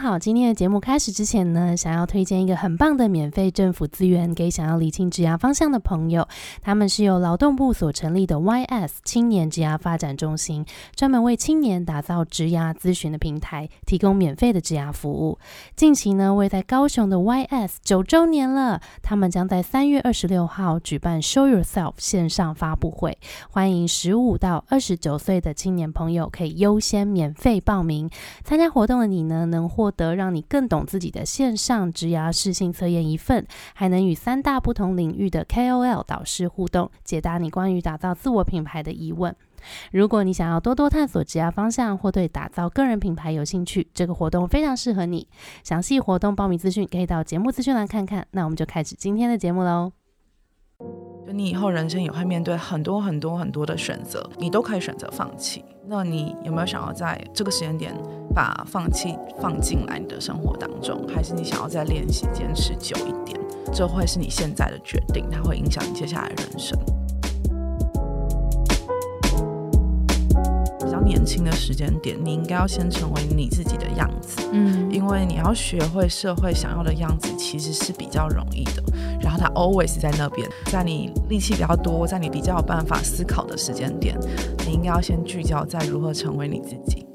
好，今天的节目开始之前呢，想要推荐一个很棒的免费政府资源给想要理清职涯方向的朋友。他们是由劳动部所成立的 YS 青年职涯发展中心，专门为青年打造职涯咨询的平台，提供免费的职涯服务。近期呢，为在高雄的 YS 九周年了，他们将在三月二十六号举办 Show Yourself 线上发布会，欢迎十五到二十九岁的青年朋友可以优先免费报名参加活动的你呢，能获得让你更懂自己的线上职涯试性测验一份，还能与三大不同领域的 KOL 导师互动，解答你关于打造自我品牌的疑问。如果你想要多多探索职业方向，或对打造个人品牌有兴趣，这个活动非常适合你。详细活动报名资讯可以到节目资讯栏看看。那我们就开始今天的节目喽。就你以后人生也会面对很多很多很多的选择，你都可以选择放弃。那你有没有想要在这个时间点把放弃放进来你的生活当中，还是你想要再练习坚持久一点？这会是你现在的决定，它会影响你接下来人生。较年轻的时间点，你应该要先成为你自己的样子，嗯，因为你要学会社会想要的样子，其实是比较容易的。然后它 always 在那边，在你力气比较多，在你比较有办法思考的时间点，你应该要先聚焦在如何成为你自己。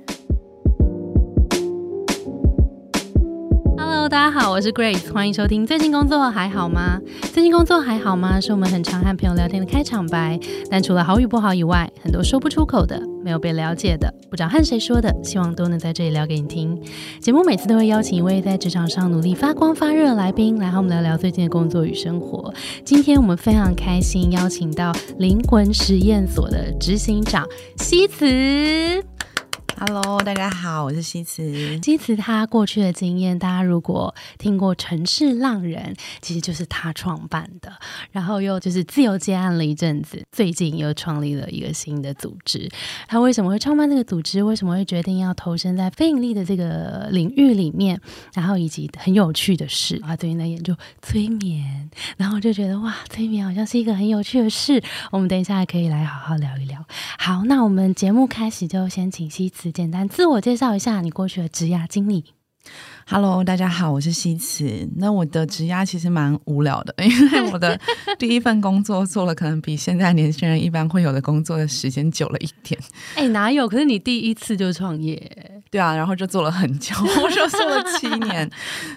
大家好，我是 Grace，欢迎收听。最近工作还好吗？最近工作还好吗？是我们很常和朋友聊天的开场白。但除了好与不好以外，很多说不出口的，没有被了解的，不知道和谁说的，希望都能在这里聊给你听。节目每次都会邀请一位在职场上努力发光发热的来宾，来和我们聊聊最近的工作与生活。今天我们非常开心，邀请到灵魂实验所的执行长西慈。Hello，大家好，我是西慈。西慈他过去的经验，大家如果听过城市浪人，其实就是他创办的，然后又就是自由接案了一阵子，最近又创立了一个新的组织。他为什么会创办这个组织？为什么会决定要投身在非盈利的这个领域里面？然后以及很有趣的事，啊最近在研究催眠，然后就觉得哇，催眠好像是一个很有趣的事。我们等一下可以来好好聊一聊。好，那我们节目开始就先请西简单自我介绍一下你过去的职涯经历。Hello，大家好，我是西慈。那我的职涯其实蛮无聊的，因为我的 第一份工作做了可能比现在年轻人一般会有的工作的时间久了一点。哎，哪有？可是你第一次就创业。对啊，然后就做了很久，我就做了七年，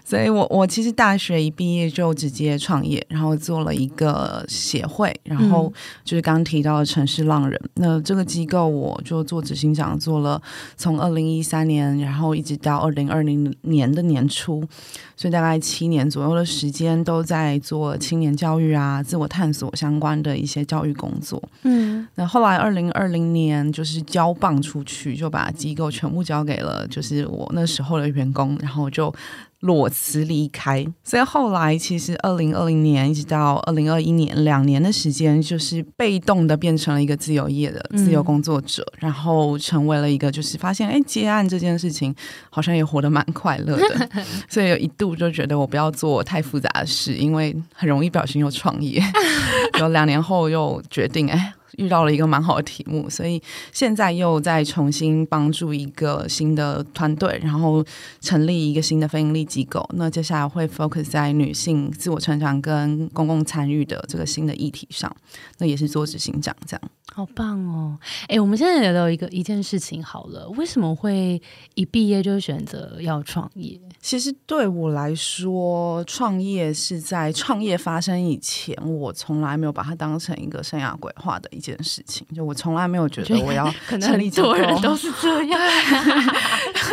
所以我我其实大学一毕业就直接创业，然后做了一个协会，然后就是刚刚提到的城市浪人，那这个机构我就做执行长，做了从二零一三年，然后一直到二零二零年的年初，所以大概七年左右的时间都在做青年教育啊、自我探索相关的一些教育工作。嗯，那后来二零二零年就是交棒出去，就把机构全部交给了。呃，就是我那时候的员工，然后就裸辞离开。所以后来其实二零二零年一直到二零二一年两年的时间，就是被动的变成了一个自由业的自由工作者，然后成为了一个就是发现哎接案这件事情好像也活得蛮快乐的，所以有一度就觉得我不要做太复杂的事，因为很容易不小心又创业。有两年后又决定哎。遇到了一个蛮好的题目，所以现在又在重新帮助一个新的团队，然后成立一个新的非盈利机构。那接下来会 focus 在女性自我成长跟公共参与的这个新的议题上。那也是做执行长这样。好棒哦！哎，我们现在聊到一个一件事情好了，为什么会一毕业就选择要创业？其实对我来说，创业是在创业发生以前，我从来没有把它当成一个生涯规划的一件事情。就我从来没有觉得我要可能很多人都是这样，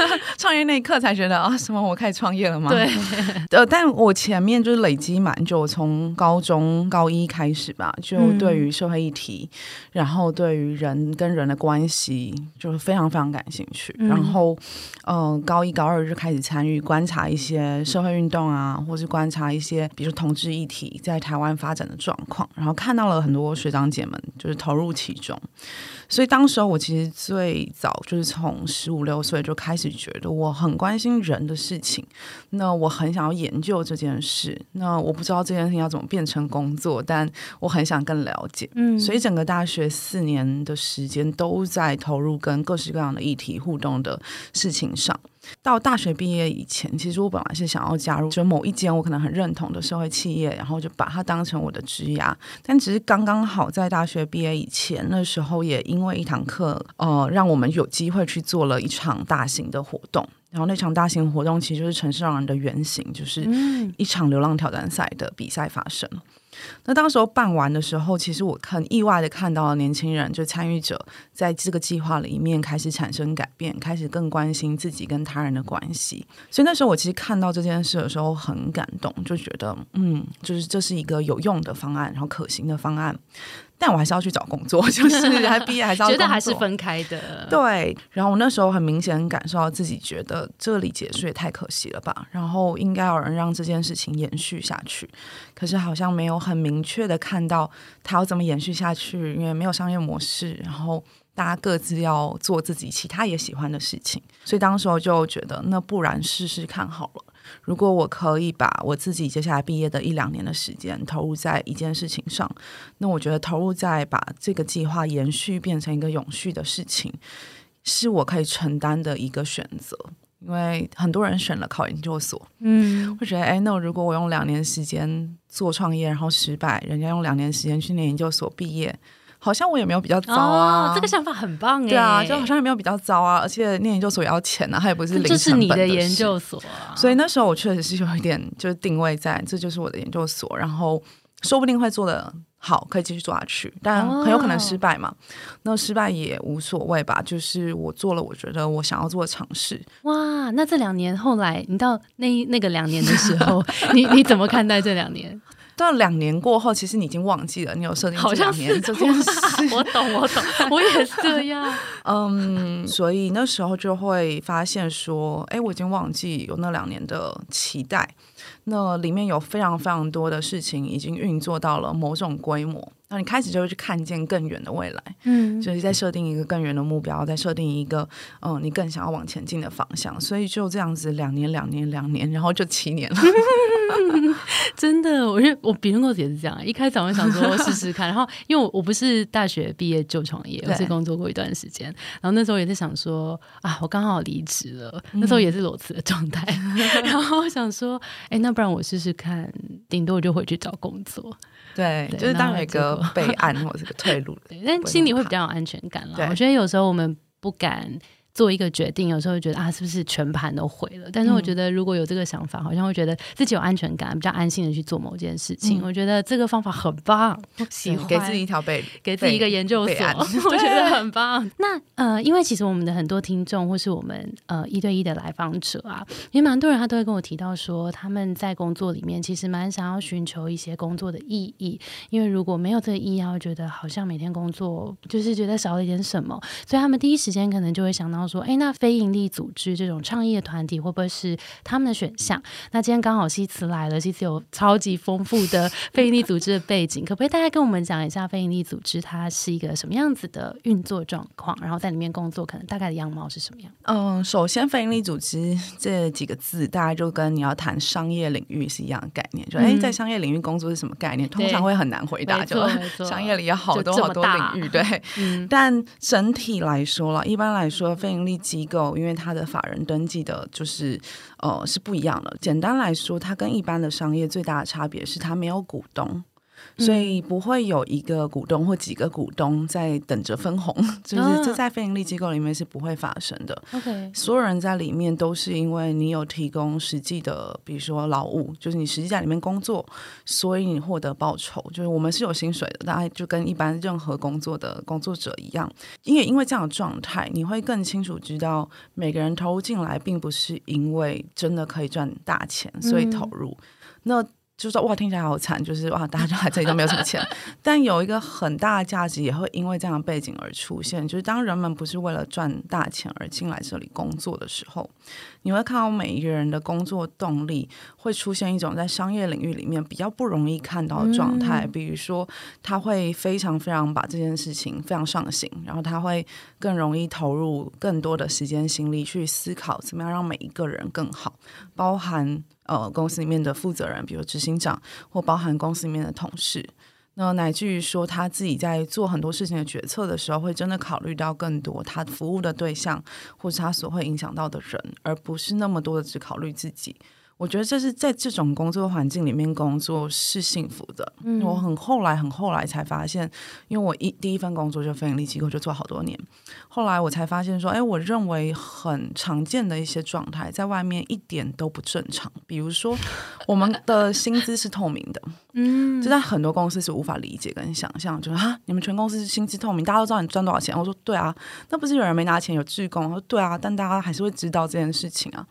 创业那一刻才觉得啊，什么我开始创业了吗？对，呃，但我前面就是累积蛮久，从高中高一开始吧，就对于社会议题，然后。然后对于人跟人的关系就是非常非常感兴趣。然后，呃，高一高二就开始参与观察一些社会运动啊，或是观察一些比如同志议题在台湾发展的状况。然后看到了很多学长姐们就是投入其中。所以当时候我其实最早就是从十五六岁就开始觉得我很关心人的事情。那我很想要研究这件事。那我不知道这件事情要怎么变成工作，但我很想更了解。嗯，所以整个大学。四年的时间都在投入跟各式各样的议题互动的事情上。到大学毕业以前，其实我本来是想要加入就某一间我可能很认同的社会企业，然后就把它当成我的职涯。但只是刚刚好在大学毕业以前，那时候也因为一堂课，呃，让我们有机会去做了一场大型的活动。然后那场大型活动其实就是城市让人的原型，就是一场流浪挑战赛的比赛发生。那当时候办完的时候，其实我很意外的看到了年轻人，就参与者在这个计划里面开始产生改变，开始更关心自己跟他人的关系。所以那时候我其实看到这件事的时候很感动，就觉得嗯，就是这是一个有用的方案，然后可行的方案。但我还是要去找工作，就是还毕业还是要 觉得还是分开的。对，然后我那时候很明显感受到自己觉得这里结束也太可惜了吧，然后应该有人让这件事情延续下去，可是好像没有很明确的看到它要怎么延续下去，因为没有商业模式，然后大家各自要做自己其他也喜欢的事情，所以当时候就觉得那不然试试看好了。如果我可以把我自己接下来毕业的一两年的时间投入在一件事情上，那我觉得投入在把这个计划延续变成一个永续的事情，是我可以承担的一个选择。因为很多人选了考研究所，嗯，会觉得哎，那如果我用两年时间做创业，然后失败，人家用两年时间去念研究所毕业。好像我也没有比较糟啊，这个想法很棒哎。对啊，就好像也没有比较糟啊，而且念研究所也要钱啊，它也不是零这是你的研究所啊。所以那时候我确实是有一点就是定位在这就是我的研究所，然后说不定会做的好，可以继续做下去，但很有可能失败嘛。那失败也无所谓吧，就是我做了我觉得我想要做的尝试。哇，那这两年后来你到那那个两年的时候，你你怎么看待这两年？到两年过后，其实你已经忘记了你有设定好两年这件事。我懂，我懂，我也是这样。嗯，所以那时候就会发现说，哎，我已经忘记有那两年的期待。那里面有非常非常多的事情已经运作到了某种规模，那你开始就会去看见更远的未来，嗯，就是在设定一个更远的目标，在设定一个嗯你更想要往前进的方向，所以就这样子两年两年两年，然后就七年了，真的，我觉得我别人公司也是这样，一开始我想说试试看，然后因为我我不是大学毕业就创业，我是工作过一段时间，然后那时候也是想说啊，我刚好离职了，那时候也是裸辞的状态，然后我想说，哎，那不然我试试看，顶多我就回去找工作。对，就是当一个备案或者个退路。对，但心里会比较有安全感了。我觉得有时候我们不敢。做一个决定，有时候会觉得啊，是不是全盘都毁了？但是我觉得，如果有这个想法，好像会觉得自己有安全感，比较安心的去做某件事情。我觉得这个方法很棒，喜欢给自己一条背，给自己一个研究所，我觉得很棒。那呃，因为其实我们的很多听众或是我们呃一对一的来访者啊，也蛮多人他都会跟我提到说，他们在工作里面其实蛮想要寻求一些工作的意义，因为如果没有这个意义，会觉得好像每天工作就是觉得少了一点什么，所以他们第一时间可能就会想到。说，哎，那非营利组织这种创业团体会不会是他们的选项？那今天刚好西辞来了，西辞有超级丰富的 非营利组织的背景，可不可以大概跟我们讲一下非营利组织它是一个什么样子的运作状况？然后在里面工作可能大概的样貌是什么样？嗯，首先非营利组织这几个字，大家就跟你要谈商业领域是一样的概念。就哎，在商业领域工作是什么概念？通常会很难回答。就商业里有好多好多领域，对。但整体来说了，一般来说非盈利机构，因为它的法人登记的，就是呃是不一样的。简单来说，它跟一般的商业最大的差别是，它没有股东。所以不会有一个股东或几个股东在等着分红，就是这在非盈利机构里面是不会发生的。OK，所有人在里面都是因为你有提供实际的，比如说劳务，就是你实际在里面工作，所以你获得报酬。就是我们是有薪水的，大家就跟一般任何工作的工作者一样。因为因为这样的状态，你会更清楚知道每个人投入进来，并不是因为真的可以赚大钱，所以投入。那就说哇，听起来好惨，就是哇，大家就来这里都没有什么钱。但有一个很大的价值，也会因为这样的背景而出现，就是当人们不是为了赚大钱而进来这里工作的时候，你会看到每一个人的工作动力会出现一种在商业领域里面比较不容易看到的状态。比如说，他会非常非常把这件事情非常上心，然后他会更容易投入更多的时间心力去思考怎么样让每一个人更好，包含。呃，公司里面的负责人，比如执行长，或包含公司里面的同事，那乃至于说他自己在做很多事情的决策的时候，会真的考虑到更多他服务的对象，或是他所会影响到的人，而不是那么多的只考虑自己。我觉得这是在这种工作环境里面工作是幸福的。嗯我很后来很后来才发现，因为我一第一份工作就非盈利机构就做好多年，后来我才发现说，哎，我认为很常见的一些状态，在外面一点都不正常。比如说，我们的薪资是透明的，嗯，这在很多公司是无法理解跟想象，就是啊，你们全公司薪资透明，大家都知道你赚多少钱。我说对啊，那不是有人没拿钱有职工？我说对啊，但大家还是会知道这件事情啊。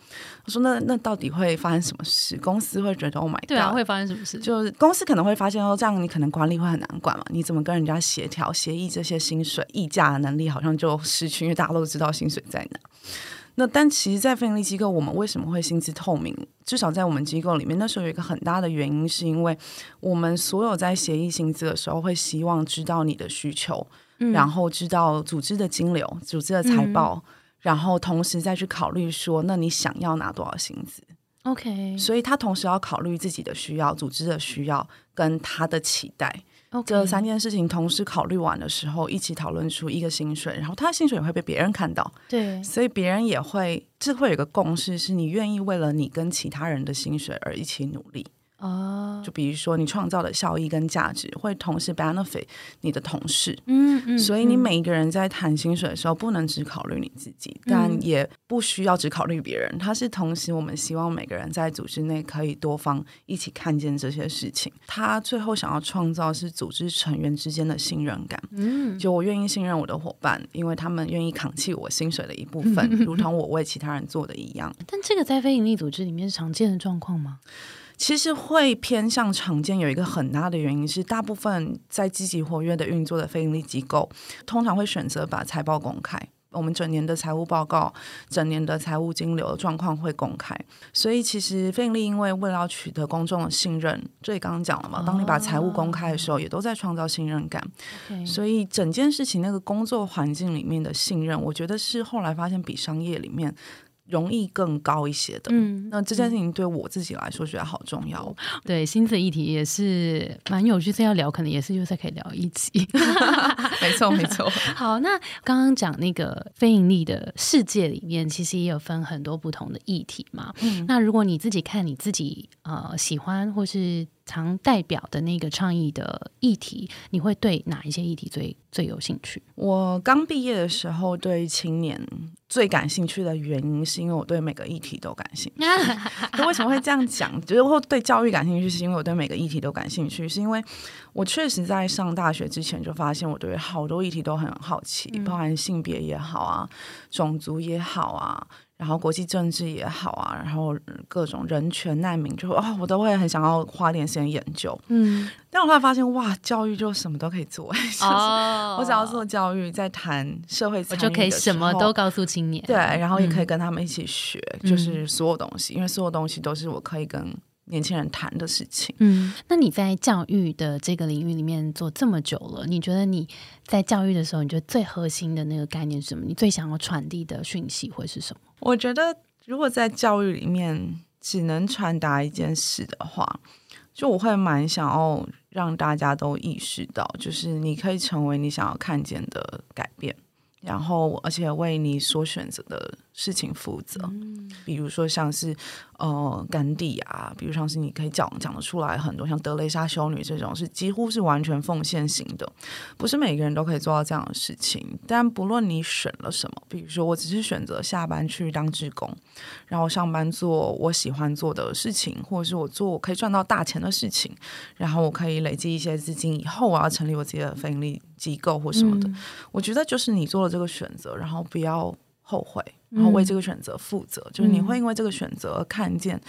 我说那那到底会发生什么事？公司会觉得 Oh my God，对啊，会发生什么事？就是公司可能会发现哦，这样你可能管理会很难管嘛？你怎么跟人家协调协议这些薪水议价的能力好像就失去，因为大家都知道薪水在哪。那但其实，在非盈利机构，我们为什么会薪资透明？至少在我们机构里面，那时候有一个很大的原因，是因为我们所有在协议薪资的时候，会希望知道你的需求，然后知道组织的金流、组织的财报。然后同时再去考虑说，那你想要拿多少薪资？OK，所以他同时要考虑自己的需要、组织的需要跟他的期待，这三件事情同时考虑完的时候，一起讨论出一个薪水，然后他的薪水也会被别人看到，对，所以别人也会，这会有个共识，是你愿意为了你跟其他人的薪水而一起努力。哦，就比如说你创造的效益跟价值会同时 benefit 你的同事，嗯嗯，所以你每一个人在谈薪水的时候，不能只考虑你自己，但也不需要只考虑别人。它是同时，我们希望每个人在组织内可以多方一起看见这些事情。他最后想要创造是组织成员之间的信任感，嗯，就我愿意信任我的伙伴，因为他们愿意扛起我薪水的一部分，如同我为其他人做的一样。但这个在非营利组织里面是常见的状况吗？其实会偏向常见，有一个很大的原因是，大部分在积极活跃的运作的非营利机构，通常会选择把财报公开。我们整年的财务报告、整年的财务金流的状况会公开。所以，其实非营利因为为了要取得公众的信任，这里刚刚讲了嘛，当你把财务公开的时候，也都在创造信任感。所以，整件事情那个工作环境里面的信任，我觉得是后来发现比商业里面。容易更高一些的，嗯，那这件事情对我自己来说觉得好重要。对，薪资议题也是蛮有趣，这要聊，可能也是又再可以聊一集。没错，没错。好，那刚刚讲那个非盈利的世界里面，其实也有分很多不同的议题嘛。嗯，那如果你自己看你自己呃喜欢或是。常代表的那个倡议的议题，你会对哪一些议题最最有兴趣？我刚毕业的时候，对青年最感兴趣的原因，是因为我对每个议题都感兴趣。为什么会这样讲？就是会对教育感兴趣，是因为我对每个议题都感兴趣。是因为我确实在上大学之前就发现，我对好多议题都很好奇，包含性别也好啊，种族也好啊。然后国际政治也好啊，然后各种人权难民，就啊，我都会很想要花点时间研究。嗯，但我后来发现，哇，教育就什么都可以做。哦，我只要做教育，在谈社会，我就可以什么都告诉青年。对，然后也可以跟他们一起学，就是所有东西，因为所有东西都是我可以跟。年轻人谈的事情。嗯，那你在教育的这个领域里面做这么久了，你觉得你在教育的时候，你觉得最核心的那个概念是什么？你最想要传递的讯息会是什么？我觉得，如果在教育里面只能传达一件事的话，就我会蛮想要让大家都意识到，就是你可以成为你想要看见的改变，然后而且为你所选择的事情负责。比如说，像是。呃，甘地啊，比如像是你可以讲讲得出来很多，像德雷莎修女这种是几乎是完全奉献型的，不是每个人都可以做到这样的事情。但不论你选了什么，比如说我只是选择下班去当职工，然后上班做我喜欢做的事情，或者是我做我可以赚到大钱的事情，然后我可以累积一些资金，以后我要成立我自己的非盈利机构或什么的。我觉得就是你做了这个选择，然后不要。后悔，然后为这个选择负责，就是你会因为这个选择看见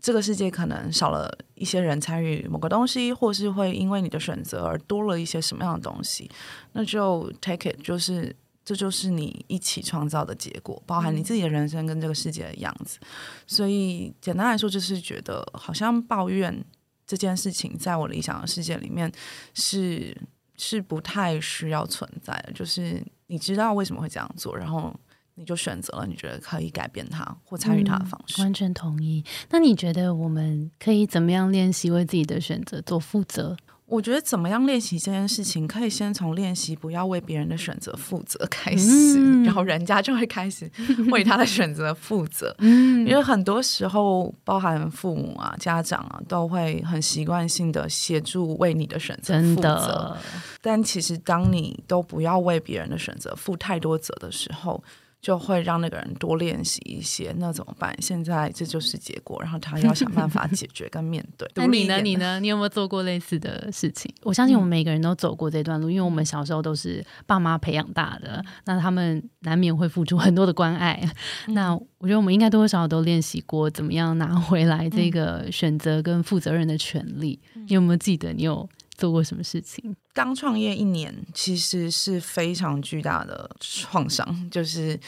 这个世界可能少了一些人参与某个东西，或是会因为你的选择而多了一些什么样的东西，那就 take it，就是这就是你一起创造的结果，包含你自己的人生跟这个世界的样子。所以简单来说，就是觉得好像抱怨这件事情，在我理想的世界里面是是不太需要存在的，就是你知道为什么会这样做，然后。你就选择了你觉得可以改变它或参与它的方式，完全同意。那你觉得我们可以怎么样练习为自己的选择做负责？我觉得怎么样练习这件事情，可以先从练习不要为别人的选择负责开始，嗯然后 人家就会开始为他的选择负责。嗯因为很多时候，包含父母啊、家长啊，都会很习惯性的协助为你的选择负责。但其实，当你都不要为别人的选择负太多责的时候，就会让那个人多练习一些。那怎么办？现在这就是结果，然后他要想办法解决跟面对。那你呢？你呢？你有没有做过类似的事情？我相信我们每个人都走过这段路，因为我们小时候都是爸妈培养大的，那他们难免会付出很多的关爱。那我觉得我们应该多多少少都练习过怎么样拿回来这个选择跟负责任的权利。你有没有记得你有做过什么事情？刚创业一年，其实是非常巨大的创伤。就是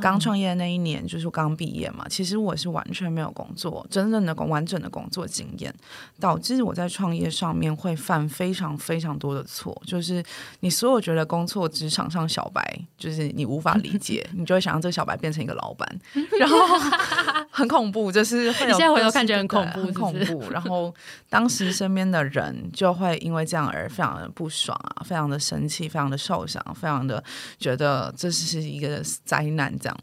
刚创业的那一年，就是刚毕业嘛，其实我是完全没有工作，真正的工完整的工作经验，导致我在创业上面会犯非常非常多的错。就是你所有觉得工作职场上小白，就是你无法理 解，你就会想让这个小白变成一个老板，然后很恐怖，就是现在回头看觉得很恐怖很恐怖。然后当时身边的人就会因为这样而非常的不爽啊，非常的生气，非常的受伤，非常的觉得这是一个灾难。这样，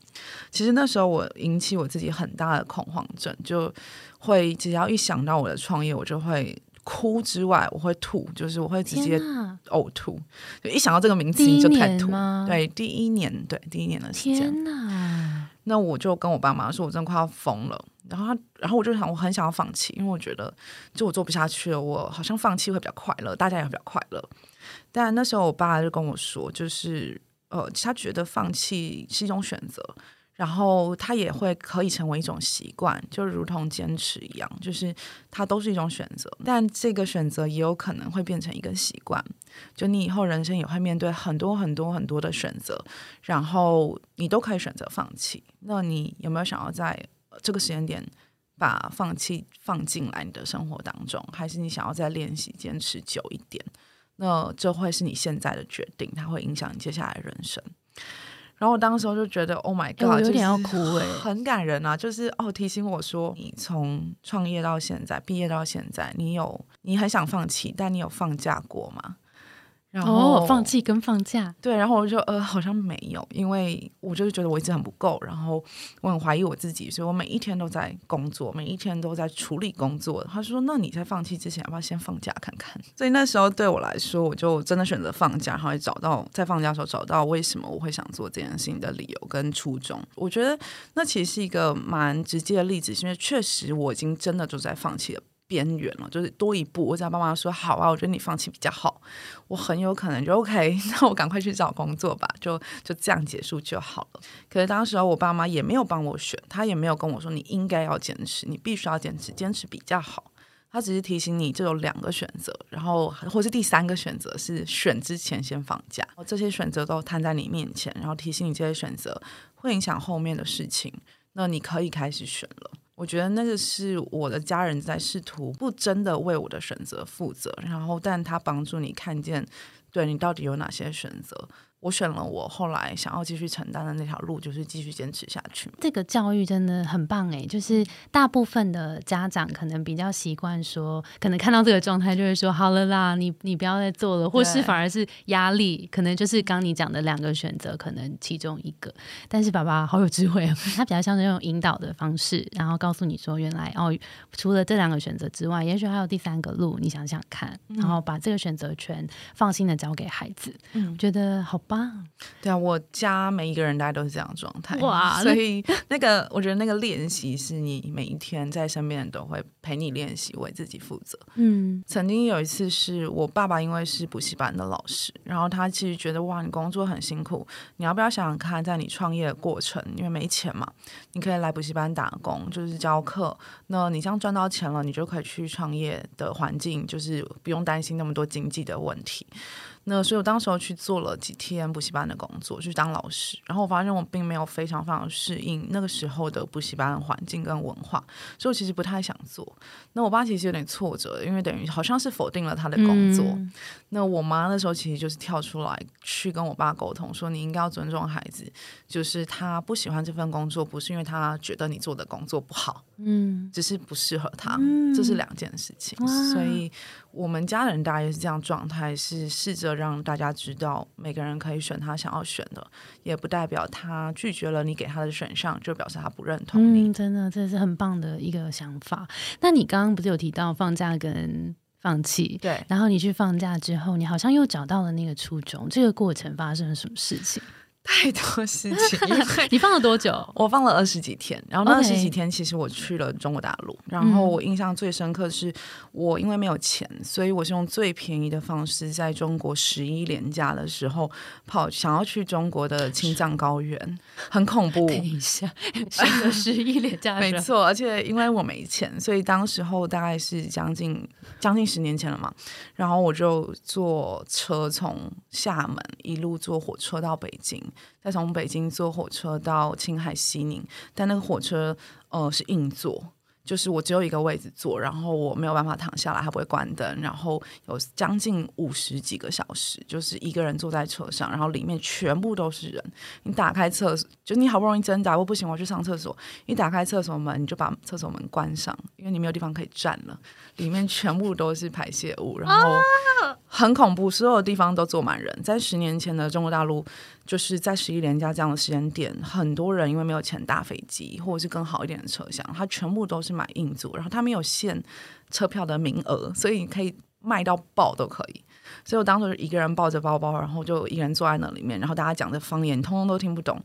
其实那时候我引起我自己很大的恐慌症，就会只要一想到我的创业，我就会。哭之外，我会吐，就是我会直接呕吐，就一想到这个名词第一你就开始吐。对，第一年，对第一年的时间，天哪！那我就跟我爸妈说，我真的快要疯了。然后他，然后我就想，我很想要放弃，因为我觉得就我做不下去了，我好像放弃会比较快乐，大家也会比较快乐。但那时候我爸就跟我说，就是呃，他觉得放弃是一种选择，然后他也会可以成为一种习惯，就如同坚持一样，就是它都是一种选择，但这个选择也有可能会变成一个习惯。就你以后人生也会面对很多很多很多的选择，然后你都可以选择放弃。那你有没有想要在这个时间点把放弃放进来你的生活当中，还是你想要再练习坚持久一点？那这会是你现在的决定，它会影响你接下来的人生。然后我当时候就觉得，Oh my 哎 God，、我有点要哭哎、很感人啊！就是哦，提醒我说，你从创业到现在，毕业到现在，你有你很想放弃，但你有放假过吗？然后、哦，放弃跟放假，对，然后我就呃好像没有，因为我就是觉得我一直很不够，然后我很怀疑我自己，所以我每一天都在工作，每一天都在处理工作。他说：“那你在放弃之前，要不要先放假看看？” 所以那时候对我来说，我就真的选择放假，然后也找到在放假的时候找到为什么我会想做这件事情的理由跟初衷。我觉得那其实是一个蛮直接的例子，是因为确实我已经真的就在放弃了。边缘了，就是多一步。我只要爸妈说好啊，我觉得你放弃比较好，我很有可能就 OK，那我赶快去找工作吧，就就这样结束就好了。可是当时我爸妈也没有帮我选，他也没有跟我说你应该要坚持，你必须要坚持，坚持比较好。他只是提醒你，这有两个选择，然后或是第三个选择是选之前先放假，这些选择都摊在你面前，然后提醒你这些选择会影响后面的事情，那你可以开始选了。我觉得那个是我的家人在试图不真的为我的选择负责，然后但他帮助你看见，对你到底有哪些选择。我选了我后来想要继续承担的那条路，就是继续坚持下去。这个教育真的很棒哎！就是大部分的家长可能比较习惯说，可能看到这个状态就会说好了啦，你你不要再做了，或是反而是压力，可能就是刚你讲的两个选择，可能其中一个。但是爸爸好有智慧哦，他比较像是用引导的方式，然后告诉你说，原来哦，除了这两个选择之外，也许还有第三个路，你想想看，然后把这个选择权放心的交给孩子。嗯我觉得好棒。对啊，我家每一个人大家都是这样状态，哇所以那个我觉得那个练习是你每一天在身边人都会陪你练习，为自己负责。嗯曾经有一次是我爸爸，因为是补习班的老师，然后他其实觉得哇，你工作很辛苦，你要不要想想看，在你创业的过程，因为没钱嘛，你可以来补习班打工，就是教课。那你这样赚到钱了，你就可以去创业的环境，就是不用担心那么多经济的问题。那所以我当时候去做了几天补习班的工作，去当老师，然后我发现我并没有非常非常适应那个时候的补习班环境跟文化，所以我其实不太想做。那我爸其实有点挫折，因为等于好像是否定了他的工作。嗯那我妈那时候其实就是跳出来去跟我爸沟通，说你应该要尊重孩子，就是他不喜欢这份工作，不是因为他觉得你做的工作不好，嗯，只是不适合他，嗯这是两件事情。所以我们家人大概是这样状态，是试着让大家知道，每个人可以选他想要选的，也不代表他拒绝了你给他的选项，就表示他不认同你。嗯，真的，这是很棒的一个想法。那你刚刚不是有提到放假跟放弃？对，然后你去放假之后，你好像又找到了那个初衷。这个过程发生了什么事情？太多事情，你放了多久？我放了二十几天，然后那二十几天其实我去了中国大陆，然后我印象最深刻是我因为没有钱，所以我是用最便宜的方式在中国十一连假的时候跑，想要去中国的青藏高原，很恐怖。等一下，选择十一连假，没错，而且因为我没钱，所以当时候大概是将近将近十年前了嘛，然后我就坐车从厦门一路坐火车到北京。再从北京坐火车到青海西宁，但那个火车呃是硬座。就是我只有一个位置坐，然后我没有办法躺下来，它不会关灯，然后有将近五十几个小时，就是一个人坐在车上，然后里面全部都是人。你打开厕所，就你好不容易挣扎，我不行，我去上厕所。你打开厕所门，你就把厕所门关上，因为你没有地方可以站了。里面全部都是排泄物，然后很恐怖，所有地方都坐满人。在十年前的中国大陆，就是在十一连假这样的时间点，很多人因为没有钱搭飞机，或者是更好一点的车厢，他全部都是。买硬座，然后他没有限车票的名额，所以你可以卖到爆都可以。所以我当时一个人抱着包包，然后就一个人坐在那里面，然后大家讲的方言，通通都听不懂。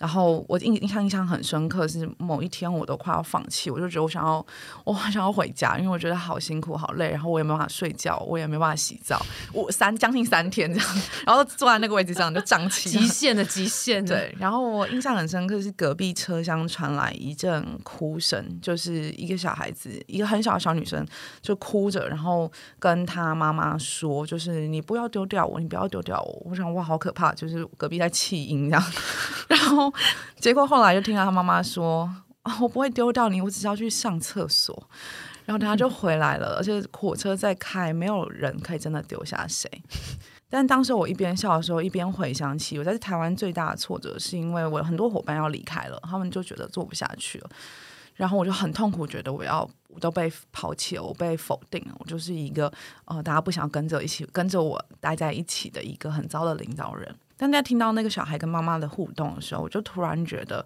然后我印印象印象很深刻，是某一天我都快要放弃，我就觉得我想要，我想要回家，因为我觉得好辛苦好累，然后我也没办法睡觉，我也没办法洗澡，我三将近三天这样，然后坐在那个位置上就胀气，极限的极限。对，然后我印象很深刻是隔壁车厢传来一阵哭声，就是一个小孩子，一个很小的小女生就哭着，然后跟她妈妈说，就是你不要丢掉我，你不要丢掉我。我想哇，好可怕，就是隔壁在弃婴这样，然后。结果后来就听到他妈妈说：“啊，我不会丢掉你，我只是要去上厕所。”然后等下就回来了，而且火车在开，没有人可以真的丢下谁。但当时我一边笑的时候，一边回想起我在台湾最大的挫折，是因为我很多伙伴要离开了，他们就觉得做不下去了。然后我就很痛苦，觉得我要我都被抛弃了，我被否定了，我就是一个呃，大家不想跟着一起跟着我待在一起的一个很糟的领导人。但在听到那个小孩跟妈妈的互动的时候，我就突然觉得，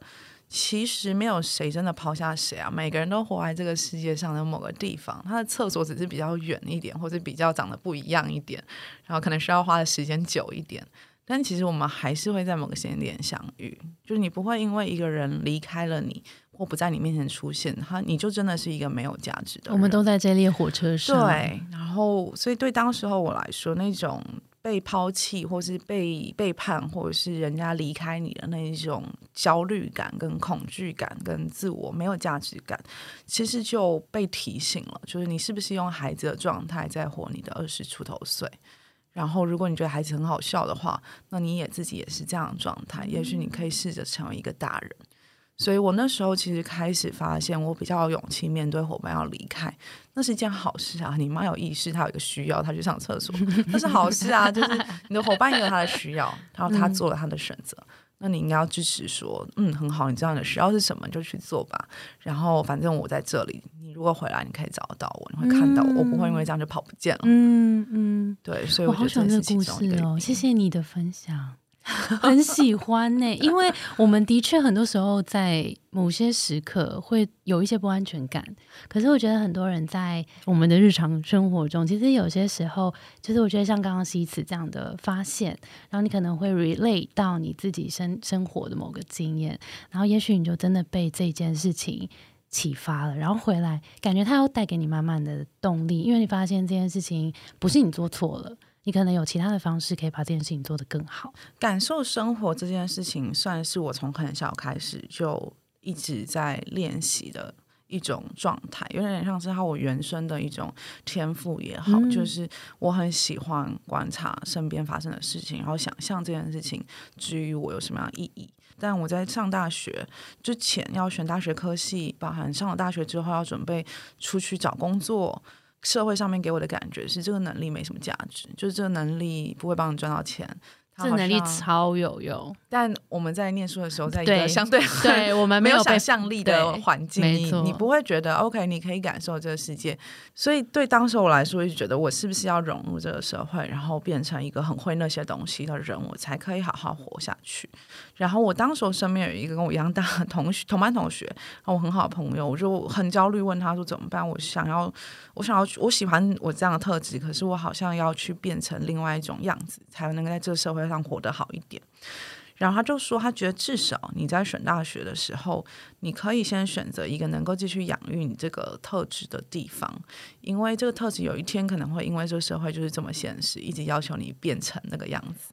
其实没有谁真的抛下谁啊！每个人都活在这个世界上的某个地方，他的厕所只是比较远一点，或者比较长得不一样一点，然后可能需要花的时间久一点。但其实我们还是会在某个时间点相遇，就是你不会因为一个人离开了你或不在你面前出现，他你就真的是一个没有价值的。我们都在这列火车上，对。然后，所以对当时候我来说，那种。被抛弃，或是被背叛，或者是人家离开你的那一种焦虑感、跟恐惧感、跟自我没有价值感，其实就被提醒了。就是你是不是用孩子的状态在活你的二十出头岁？然后，如果你觉得孩子很好笑的话，那你也自己也是这样的状态。也许你可以试着成为一个大人。所以我那时候其实开始发现，我比较有勇气面对伙伴要离开，那是一件好事啊！你妈有意识，她有一个需要，她去上厕所，那是好事啊！就是你的伙伴也有他的需要，然后他做了他的选择，那你应该要支持，说嗯很好，你知道你的需要是什么，就去做吧。然后反正我在这里，你如果回来，你可以找得到我，你会看到我，我不会因为这样就跑不见了。嗯嗯，对，所以我好喜欢这个故事哦，谢谢你的分享。很喜欢呢，因为我们的确很多时候在某些时刻会有一些不安全感。可是我觉得很多人在我们的日常生活中，其实有些时候，就是我觉得像刚刚西辞这样的发现，然后你可能会 relate 到你自己生生活的某个经验，然后也许你就真的被这件事情启发了，然后回来感觉它要带给你满满的动力，因为你发现这件事情不是你做错了。你可能有其他的方式可以把这件事情做得更好。感受生活这件事情，算是我从很小开始就一直在练习的一种状态，有点像是他我原生的一种天赋也好，就是我很喜欢观察身边发生的事情，然后想象这件事情至于我有什么样的意义。但我在上大学之前要选大学科系，包含上了大学之后要准备出去找工作。社会上面给我的感觉是，这个能力没什么价值，就是这个能力不会帮你赚到钱，他这能力超有用。但我们在念书的时候，在一个相对 对我们没有想象力的环境，你你不会觉得 OK，你可以感受这个世界。所以对当时我来说，我就觉得我是不是要融入这个社会，然后变成一个很会那些东西的人，我才可以好好活下去。然后我当时身边有一个跟我一样大的同学，同班同学，然后我很好的朋友，我就很焦虑，问他说怎么办？我想要，我想要，我喜欢我这样的特质，可是我好像要去变成另外一种样子，才能够在这个社会上活得好一点。然后他就说，他觉得至少你在选大学的时候，你可以先选择一个能够继续养育你这个特质的地方，因为这个特质有一天可能会因为这个社会就是这么现实，一直要求你变成那个样子。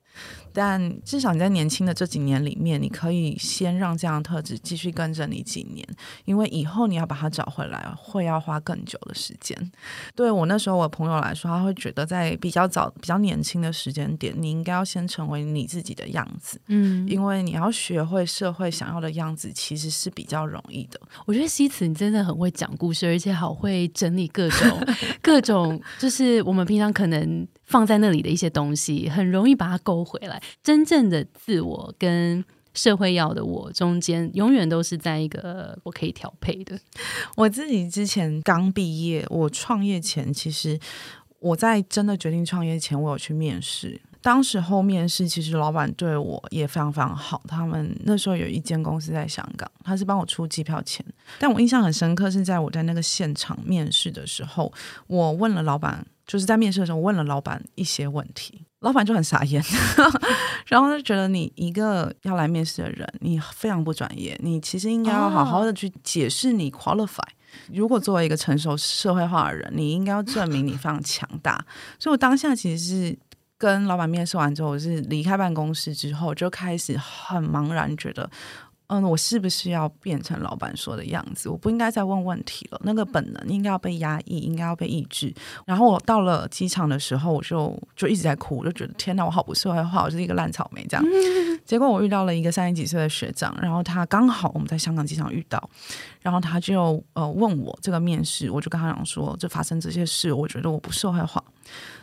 但至少你在年轻的这几年里面，你可以先让这样的特质继续跟着你几年，因为以后你要把它找回来，会要花更久的时间。对我那时候我朋友来说，他会觉得在比较早、比较年轻的时间点，你应该要先成为你自己的样子。嗯，因为你要学会社会想要的样子，其实是比较容易的。我觉得西辞你真的很会讲故事，而且好会整理各种各种，就是我们平常可能放在那里的一些东西，很容易把它勾回来。真正的自我跟社会要的我中间，永远都是在一个我可以调配的。我自己之前刚毕业，我创业前，其实我在真的决定创业前，我有去面试。当时候面试，其实老板对我也非常非常好。他们那时候有一间公司在香港，他是帮我出机票钱。但我印象很深刻，是在我在那个现场面试的时候，我问了老板，就是在面试的时候，我问了老板一些问题，老板就很傻眼，然后就觉得你一个要来面试的人，你非常不专业，你其实应该要好好的去解释你 qualify。如果作为一个成熟社会化的人，你应该要证明你非常强大。所以我当下其实是跟老板面试完之后，我是离开办公室之后就开始很茫然，觉得。嗯，我是不是要变成老板说的样子？我不应该再问问题了。那个本能应该要被压抑，应该要被抑制。然后我到了机场的时候，我就就一直在哭，我就觉得天哪，我好不社会化，我就是一个烂草莓这样。结果我遇到了一个三十几岁的学长，然后他刚好我们在香港机场遇到，然后他就呃问我这个面试，我就跟他讲说，就发生这些事，我觉得我不社会化。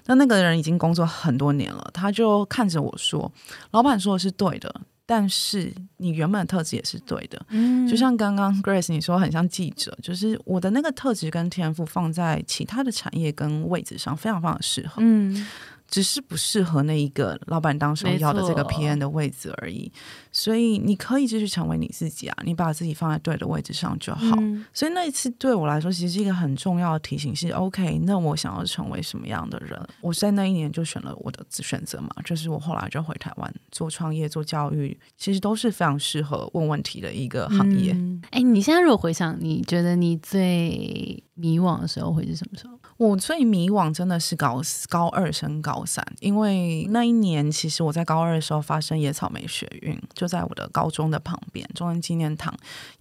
那那个人已经工作很多年了，他就看着我说：“老板说的是对的，但是你原本的特质也是对的。嗯。就像刚刚 Grace 你说，很像记者，就是我的那个特质跟天赋放在其他的产业跟位置上非常非常适合，嗯，只是不适合那一个老板当时要的这个 PM 的位置而已。所以你可以继续成为你自己啊，你把自己放在对的位置上就好。嗯所以那一次对我来说，其实是一个很重要的提醒是：OK，那我想要成为什么样的人？我在那一年就选了我的选择嘛，就是我后来就回台湾做创业、做教育，其实都是非常适合问问题的一个行业。嗯哎、你现在如果回想，你觉得你最迷惘的时候会是什么时候？我最迷惘真的是高高二升高三，因为那一年其实我在高二的时候发生野草莓学运，就在我的高中的旁边，中央纪念堂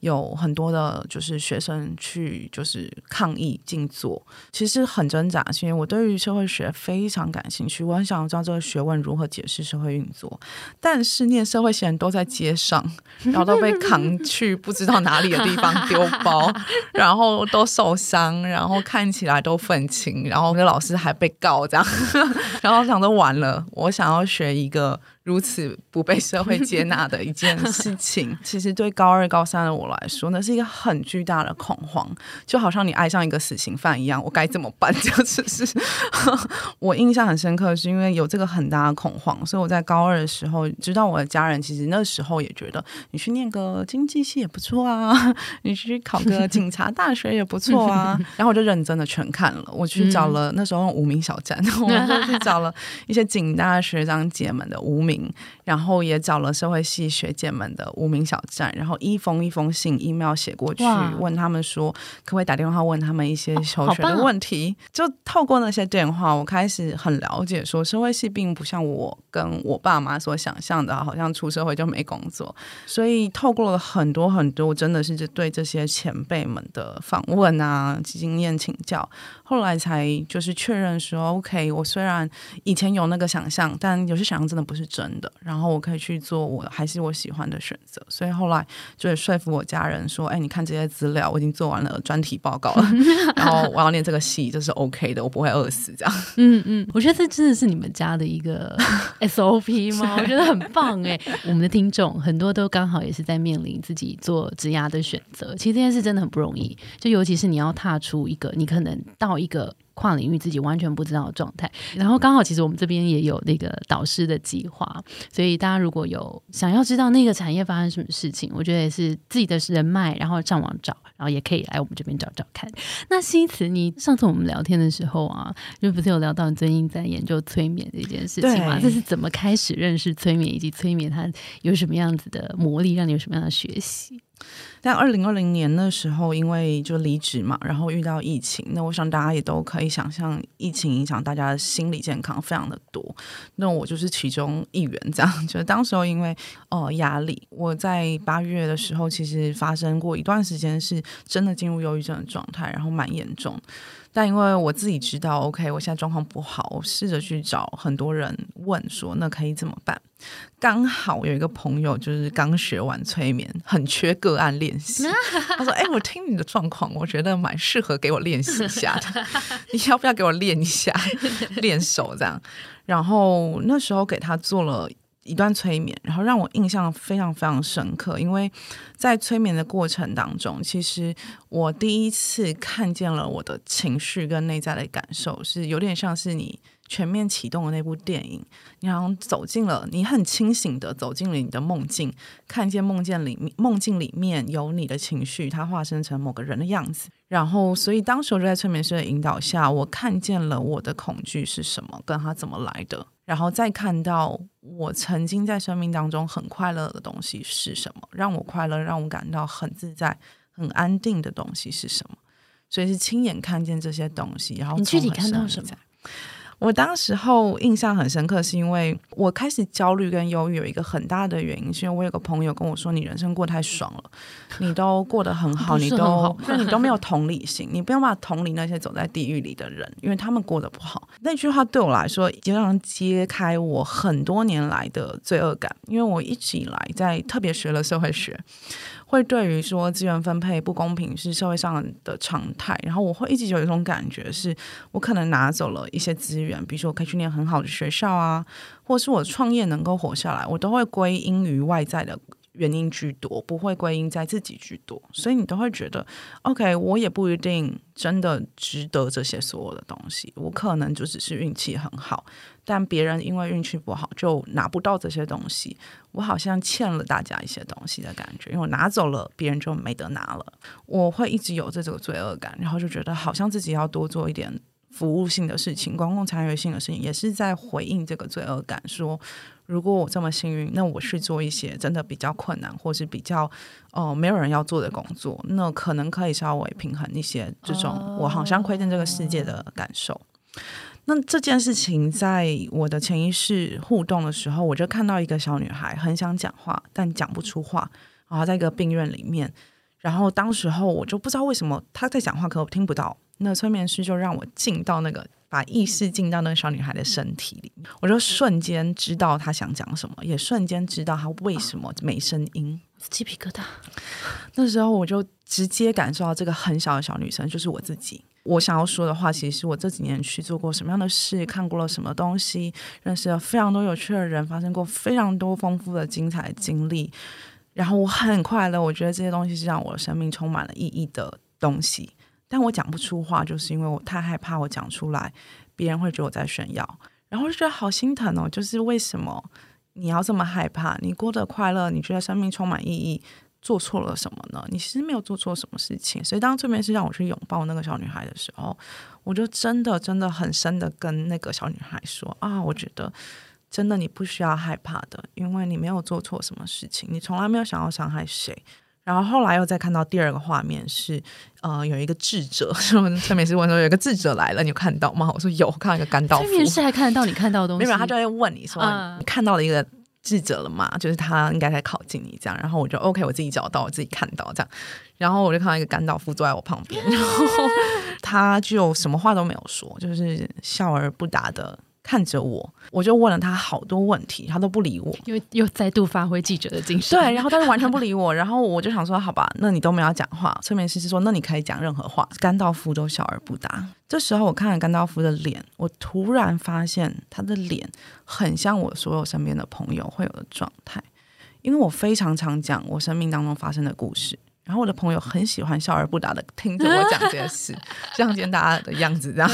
有很多的，就是学生去就是抗议静坐，其实很挣扎，是因为我对于社会学非常感兴趣，我很想知道这个学问如何解释社会运作，但是念社会学人都在街上，然后都被扛去不知道哪里的地方丢包，然后都受伤，然后看起来都愤情，然后那老师还被告这样，然后想着完了，我想要学一个如此不被社会接纳的一件事情，其实对高二、高三的我来说，那是一个很巨大的恐慌，就好像你爱上一个死刑犯一样，我该怎么办？就是是，我印象很深刻，是因为有这个很大的恐慌，所以我在高二的时候，知道我的家人其实那时候也觉得，你去念个经济系也不错啊，你去考个警察大学也不错啊，然后我就认真的全看了，我去找了、那时候无名小站，我就去找了一些警大学长姐们的无名，然后也找了社会系学姐们的无名小站，然后一封一封信 email 写过去，问他们说可不可以打电话问他们一些求学的问题。就透过那些电话，我开始很了解说社会系并不像我跟我爸妈所想象的，好像出社会就没工作。所以透过了很多很多，真的是对这些前辈们的访问啊、经验请教，后来才就是确认说，OK，我虽然以前有那个想象，但有些想象真的不是真真的，然后我可以去做我还是我喜欢的选择。所以后来就说服我家人说：“哎，你看这些资料，我已经做完了专题报告了，然后我要念这个戏，这是 OK 的，我不会饿死。”这样，嗯嗯，我觉得这真的是你们家的一个 SOP 吗？我觉得很棒哎。我们的听众很多都刚好也是在面临自己做职涯的选择，其实这件事真的很不容易，就尤其是你要踏出一个你可能到一个。跨领域自己完全不知道的状态，然后刚好其实我们这边也有那个导师的计划，所以大家如果有想要知道那个产业发生什么事情，我觉得也是自己的人脉，然后上网找，然后也可以来我们这边找找看。那西慈，你上次我们聊天的时候啊，就不是有聊到你最近在研究催眠这件事情吗？这是怎么开始认识催眠，以及催眠它有什么样子的魔力，让你有什么样的学习？在二零二零年的时候，因为就离职嘛，然后遇到疫情，那我想大家也都可以想象，疫情影响大家的心理健康非常的多。那我就是其中一员，这样就是当时候因为呃压力，我在八月的时候其实发生过一段时间是真的进入忧郁症的状态，然后蛮严重。但因为我自己知道，OK，我现在状况不好，我试着去找很多人问说，那可以怎么办？刚好有一个朋友就是刚学完催眠，很缺个案练习。他说：“哎，我听你的状况，我觉得蛮适合给我练习一下的。你要不要给我练一下，练手这样？”然后那时候给他做了。一段催眠，然后让我印象非常非常深刻，因为在催眠的过程当中，其实我第一次看见了我的情绪跟内在的感受，是有点像是你全面启动的那部电影，你好像走进了，你很清醒的走进了你的梦境，看见梦境里梦境里面有你的情绪，它化身成某个人的样子，然后所以当时我就在催眠师的引导下，我看见了我的恐惧是什么，跟他怎么来的。然后再看到我曾经在生命当中很快乐的东西是什么，让我快乐、让我感到很自在、很安定的东西是什么，所以是亲眼看见这些东西。然后你具体看到什么？我当时候印象很深刻，是因为我开始焦虑跟忧郁有一个很大的原因，是因为我有个朋友跟我说：“你人生过太爽了，你都过得很好，你都就你都没有同理心，你不要把同理那些走在地狱里的人，因为他们过得不好。”那句话对我来说，经常揭开我很多年来的罪恶感，因为我一直以来在特别学了社会学。会对于说资源分配不公平是社会上的常态，然后我会一直有一种感觉，是我可能拿走了一些资源，比如说我可以去念很好的学校啊，或是我创业能够活下来，我都会归因于外在的。原因居多，不会归因在自己居多，所以你都会觉得，OK，我也不一定真的值得这些所有的东西，我可能就只是运气很好，但别人因为运气不好就拿不到这些东西，我好像欠了大家一些东西的感觉，因为我拿走了，别人就没得拿了，我会一直有这种罪恶感，然后就觉得好像自己要多做一点服务性的事情，公共参与性的事情，也是在回应这个罪恶感，说。如果我这么幸运，那我去做一些真的比较困难，或是比较哦没有人要做的工作，那可能可以稍微平衡一些这种我好像窥见这个世界的感受。那这件事情在我的潜意识互动的时候，我就看到一个小女孩很想讲话，但讲不出话，然后在一个病院里面，然后当时候我就不知道为什么她在讲话，可我听不到。那催眠师就让我进到那个。把意识进到那个小女孩的身体里，我就瞬间知道她想讲什么，也瞬间知道她为什么没声音，鸡皮疙瘩。那时候我就直接感受到这个很小的小女生就是我自己。我想要说的话，其实是我这几年去做过什么样的事，看过了什么东西，认识了非常多有趣的人，发生过非常多丰富的精彩经历，然后我很快乐。我觉得这些东西是让我的生命充满了意义的东西。但我讲不出话，就是因为我太害怕我讲出来，别人会觉得我在炫耀，然后就觉得好心疼哦。就是为什么你要这么害怕？你过得快乐，你觉得生命充满意义，做错了什么呢？你其实没有做错什么事情。所以当这边是让我去拥抱那个小女孩的时候，我就真的真的很深的跟那个小女孩说啊，我觉得真的你不需要害怕的，因为你没有做错什么事情，你从来没有想要伤害谁。然后后来又再看到第二个画面是，呃，有一个智者，催眠师问说有一个智者来了，你有看到吗？我说有，看到一个甘道夫。催眠师还看得到你看到的东西？没有，他就会问你说你看到了一个智者了吗？就是他应该在靠近你这样。然后我就 OK，我自己找到，我自己看到这样。然后我就看到一个甘道夫坐在我旁边，然后他就什么话都没有说，就是笑而不答的。看着我，我就问了他好多问题，他都不理我，因为又再度发挥记者的精神。对，然后他就完全不理我，然后我就想说，好吧，那你都没有讲话。催眠师是说，那你可以讲任何话。甘道夫都笑而不答。这时候我看了甘道夫的脸，我突然发现他的脸很像我所有身边的朋友会有的状态，因为我非常常讲我生命当中发生的故事。然后我的朋友很喜欢笑而不答的听着我讲这些事，像今天大家的样子这样。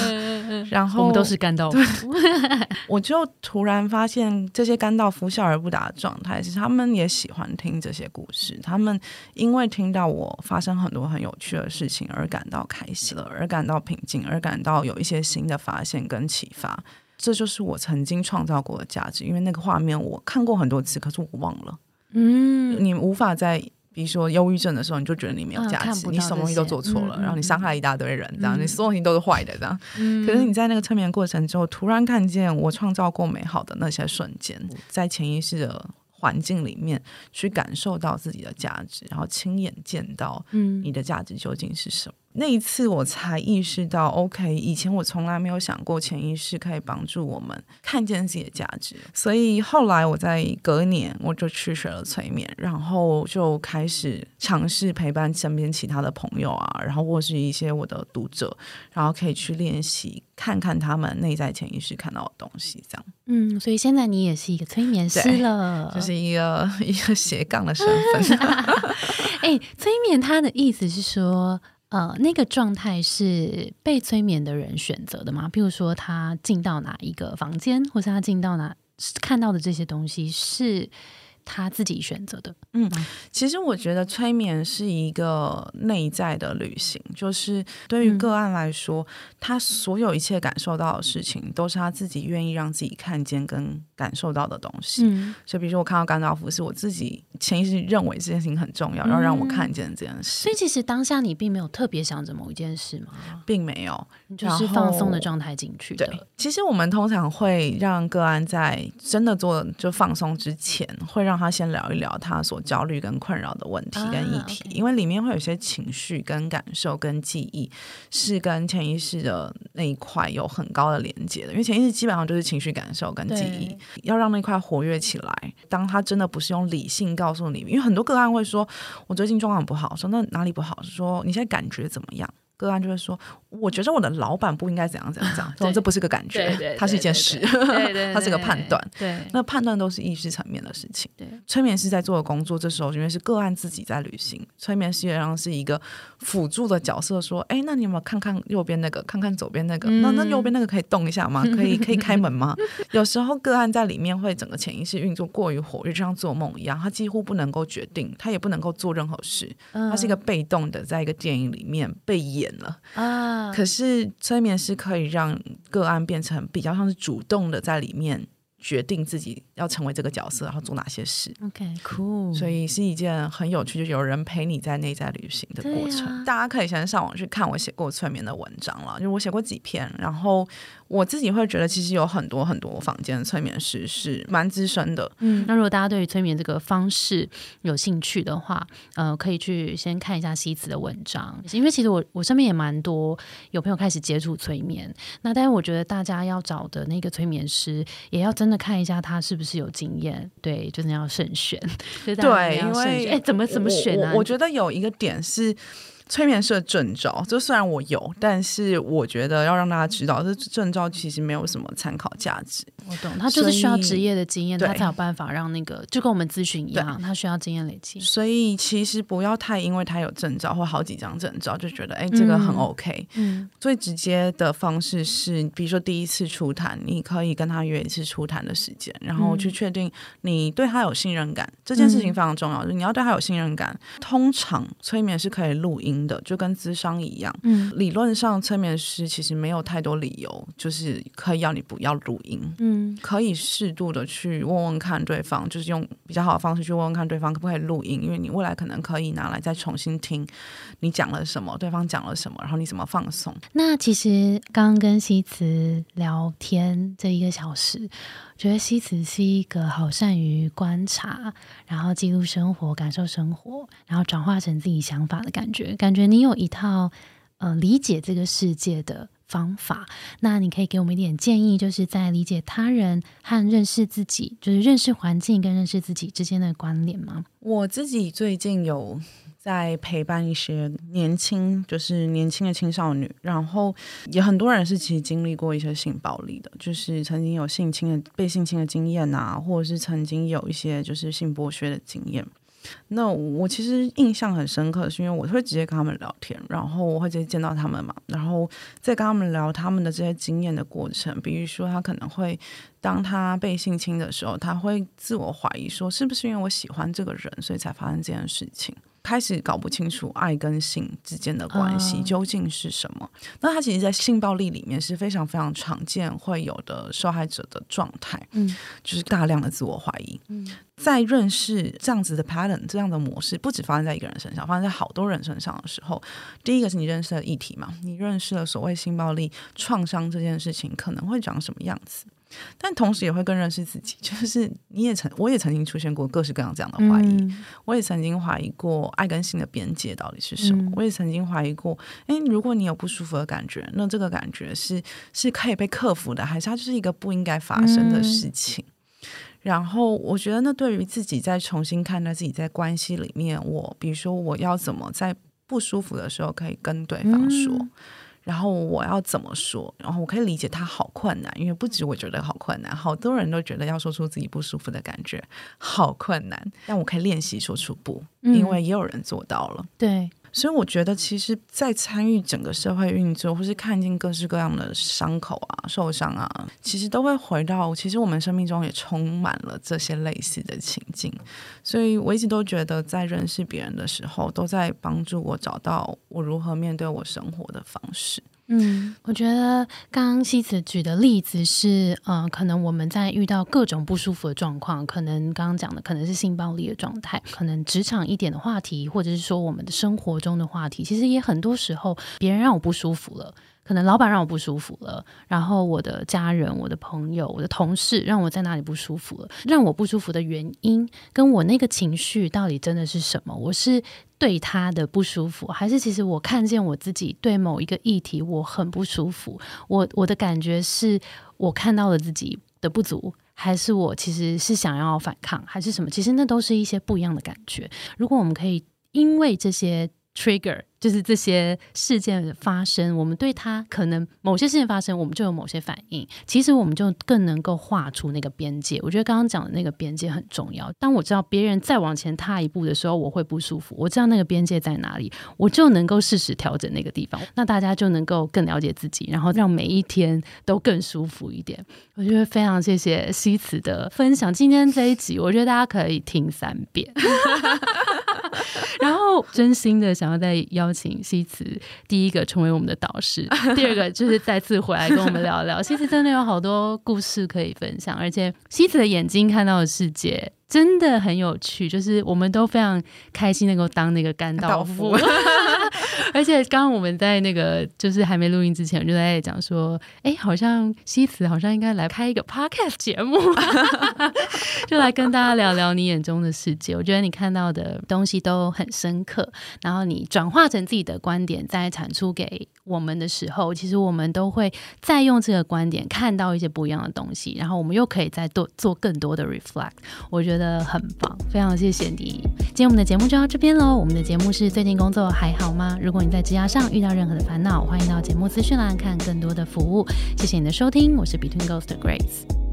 然后我们都是干道夫，我就突然发现这些干道夫笑而不答的状态，是他们也喜欢听这些故事。他们因为听到我发生很多很有趣的事情而感到开心了，而感到平静，而感到有一些新的发现跟启发。这就是我曾经创造过的价值，因为那个画面我看过很多次，可是我忘了。嗯，你无法在。比如说忧郁症的时候，你就觉得你没有价值，你什么东西都做错了，然后你伤害一大堆人，这样你所有东西都是坏的，这样。可是你在那个催眠过程之后，突然看见我创造过美好的那些瞬间，在潜意识的环境里面去感受到自己的价值，然后亲眼见到，嗯，你的价值究竟是什么？那一次我才意识到，OK，以前我从来没有想过潜意识可以帮助我们看见自己的价值。所以后来我在隔年我就去学了催眠，然后就开始尝试陪伴身边其他的朋友啊，然后或是一些我的读者，然后可以去练习看看他们内在潜意识看到的东西，这样。嗯，所以现在你也是一个催眠师了，就是一个 一个斜杠的身份。哎，催眠它的意思是说。呃，那个状态是被催眠的人选择的吗？比如说，他进到哪一个房间，或是他进到哪看到的这些东西是。他自己选择的，嗯，其实我觉得催眠是一个内在的旅行，就是对于个案来说，他所有一切感受到的事情，都是他自己愿意让自己看见跟感受到的东西。嗯，所以比如说我看到甘道夫，是我自己潜意识认为这件事情很重要，要让我看见这件事。所以其实当下你并没有特别想着某一件事吗？并没有，就是放松的状态进去的。其实我们通常会让个案在真的做就放松之前，会让让他先聊一聊他所焦虑跟困扰的问题跟议题，因为里面会有些情绪跟感受跟记忆是跟潜意识的那一块有很高的连接的。因为潜意识基本上就是情绪感受跟记忆，要让那块活跃起来。当他真的不是用理性告诉你，因为很多个案会说：“我最近状况不好。”说那哪里不好？说你现在感觉怎么样？个案就会说：“我觉得我的老板不应该怎样怎样怎样。”说这不是个感觉，它是一件事，它是个判断。对，那判断都是意识层面的事情。对，催眠师在做的工作，这时候因为是个案自己在旅行，催眠师际上是一个辅助的角色。说：“哎，那你有没有看看右边那个？看看左边那个？那那右边那个可以动一下吗？可以可以开门吗？” 有时候个案在里面会整个潜意识运作过于活跃，就像做梦一样，他几乎不能够决定，他也不能够做任何事，他是一个被动的，在一个电影里面被演了啊。可是催眠师可以让个案变成比较像是主动的在里面决定自己要成为这个角色，然后做哪些事。OK，cool。所以是一件很有趣，就有人陪你在内在旅行的过程。大家可以先上网去看我写过催眠的文章了，就我写过几篇，然后。我自己会觉得，其实有很多很多房间的催眠师是蛮资深的。嗯，那如果大家对于催眠这个方式有兴趣的话，呃，可以去先看一下西子的文章，因为其实我我身边也蛮多有朋友开始接触催眠。那但是我觉得大家要找的那个催眠师，也要真的看一下他是不是有经验。对，真的要慎选。对，因为哎，怎么怎么选呢？我觉得有一个点是。催眠师的证照，就虽然我有，但是我觉得要让大家知道，这证照其实没有什么参考价值。我懂，他就是需要职业的经验，他才有办法让那个就跟我们咨询一样，他需要经验累积。所以其实不要太因为他有证照或好几张证照，就觉得哎，这个很 OK。嗯，最直接的方式是，比如说第一次初谈，你可以跟他约一次初谈的时间，然后去确定你对他有信任感。这件事情非常重要，就是你要对他有信任感。通常催眠是可以录音。的就跟咨商一样，嗯，理论上催眠师其实没有太多理由，就是可以要你不要录音，嗯，可以适度的去问问看对方，就是用比较好的方式去问问看对方可不可以录音，因为你未来可能可以拿来再重新听你讲了什么，对方讲了什么，然后你怎么放松。那其实刚刚跟西辞聊天这一个小时。觉得西子是一个好善于观察，然后记录生活、感受生活，然后转化成自己想法的感觉。感觉你有一套呃理解这个世界的。方法。那你可以给我们一点建议，就是在理解他人和认识自己，就是认识环境跟认识自己之间的关联吗？我自己最近有。在陪伴一些年轻，就是年轻的青少年，然后也很多人是其实经历过一些性暴力的，就是曾经有性侵的被性侵的经验啊，或者是曾经有一些就是性剥削的经验。那我其实印象很深刻，是因为我会直接跟他们聊天，然后我会直接见到他们嘛，然后再跟他们聊他们的这些经验的过程。比如说，他可能会当他被性侵的时候，他会自我怀疑说，是不是因为我喜欢这个人，所以才发生这件事情。开始搞不清楚爱跟性之间的关系究竟是什么。那他其实，在性暴力里面是非常非常常见会有的受害者的状态，嗯，就是大量的自我怀疑。嗯，在认识这样子的 pattern 这样的模式，不止发生在一个人身上，发生在好多人身上的时候，第一个是你认识了议题嘛，你认识了所谓性暴力创伤这件事情可能会长什么样子。但同时也会更认识自己，就是你也曾，我也曾经出现过各式各样这样的怀疑，我也曾经怀疑过爱跟性的边界到底是什么，我也曾经怀疑过，哎，如果你有不舒服的感觉，那这个感觉是是可以被克服的，还是它就是一个不应该发生的事情？然后我觉得，那对于自己再重新看待自己在关系里面，我比如说我要怎么在不舒服的时候可以跟对方说。然后我要怎么说？然后我可以理解他好困难，因为不止我觉得好困难，好多人都觉得要说出自己不舒服的感觉好困难。但我可以练习说出不，因为也有人做到了。对。所以我觉得，其实，在参与整个社会运作，或是看见各式各样的伤口啊、受伤啊，其实都会回到，其实我们生命中也充满了这些类似的情境。所以我一直都觉得，在认识别人的时候，都在帮助我找到我如何面对我生活的方式。嗯，我觉得刚刚西子举的例子是，呃，可能我们在遇到各种不舒服的状况，可能刚刚讲的可能是性暴力的状态，可能职场一点的话题，或者是说我们的生活中的话题，其实也很多时候别人让我不舒服了。可能老板让我不舒服了，然后我的家人、我的朋友、我的同事让我在哪里不舒服了？让我不舒服的原因，跟我那个情绪到底真的是什么？我是对他的不舒服，还是其实我看见我自己对某一个议题我很不舒服？我我的感觉是我看到了自己的不足，还是我其实是想要反抗，还是什么？其实那都是一些不一样的感觉。如果我们可以因为这些 trigger。就是这些事件的发生，我们对他可能某些事情发生，我们就有某些反应。其实我们就更能够画出那个边界。我觉得刚刚讲的那个边界很重要。当我知道别人再往前踏一步的时候，我会不舒服。我知道那个边界在哪里，我就能够适时调整那个地方。那大家就能够更了解自己，然后让每一天都更舒服一点。我觉得非常谢谢西慈的分享。今天这一集，我觉得大家可以听三遍。真心的想要再邀。请西辞第一个成为我们的导师，第二个就是再次回来跟我们聊聊。西辞真的有好多故事可以分享，而且西辞的眼睛看到的世界真的很有趣，就是我们都非常开心能够当那个甘道夫。而且刚刚我们在那个就是还没录音之前，就在讲说，哎，好像西辞好像应该来开一个 podcast 节目，就来跟大家聊聊你眼中的世界。我觉得你看到的东西都很深刻，然后你转化成自己的观点，再产出给我们的时候，其实我们都会再用这个观点看到一些不一样的东西，然后我们又可以再多做更多的 reflect。我觉得很棒，非常谢谢你。今天我们的节目就到这边喽。我们的节目是最近工作还好吗？如果在职涯上遇到任何的烦恼，欢迎到节目资讯栏看更多的服务。谢谢你的收听，我是 Between Ghost Grace。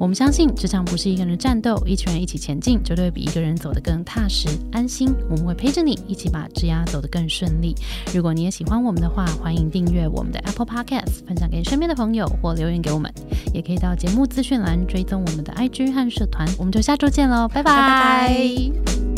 我们相信职场不是一个人战斗，一群人一起前进，绝对比一个人走得更踏实安心。我们会陪着你，一起把质押走得更顺利。如果你也喜欢我们的话，欢迎订阅我们的 Apple Podcast，分享给身边的朋友或留言给我们，也可以到节目资讯栏追踪我们的 IG 和社团。我们就下周见喽，拜拜。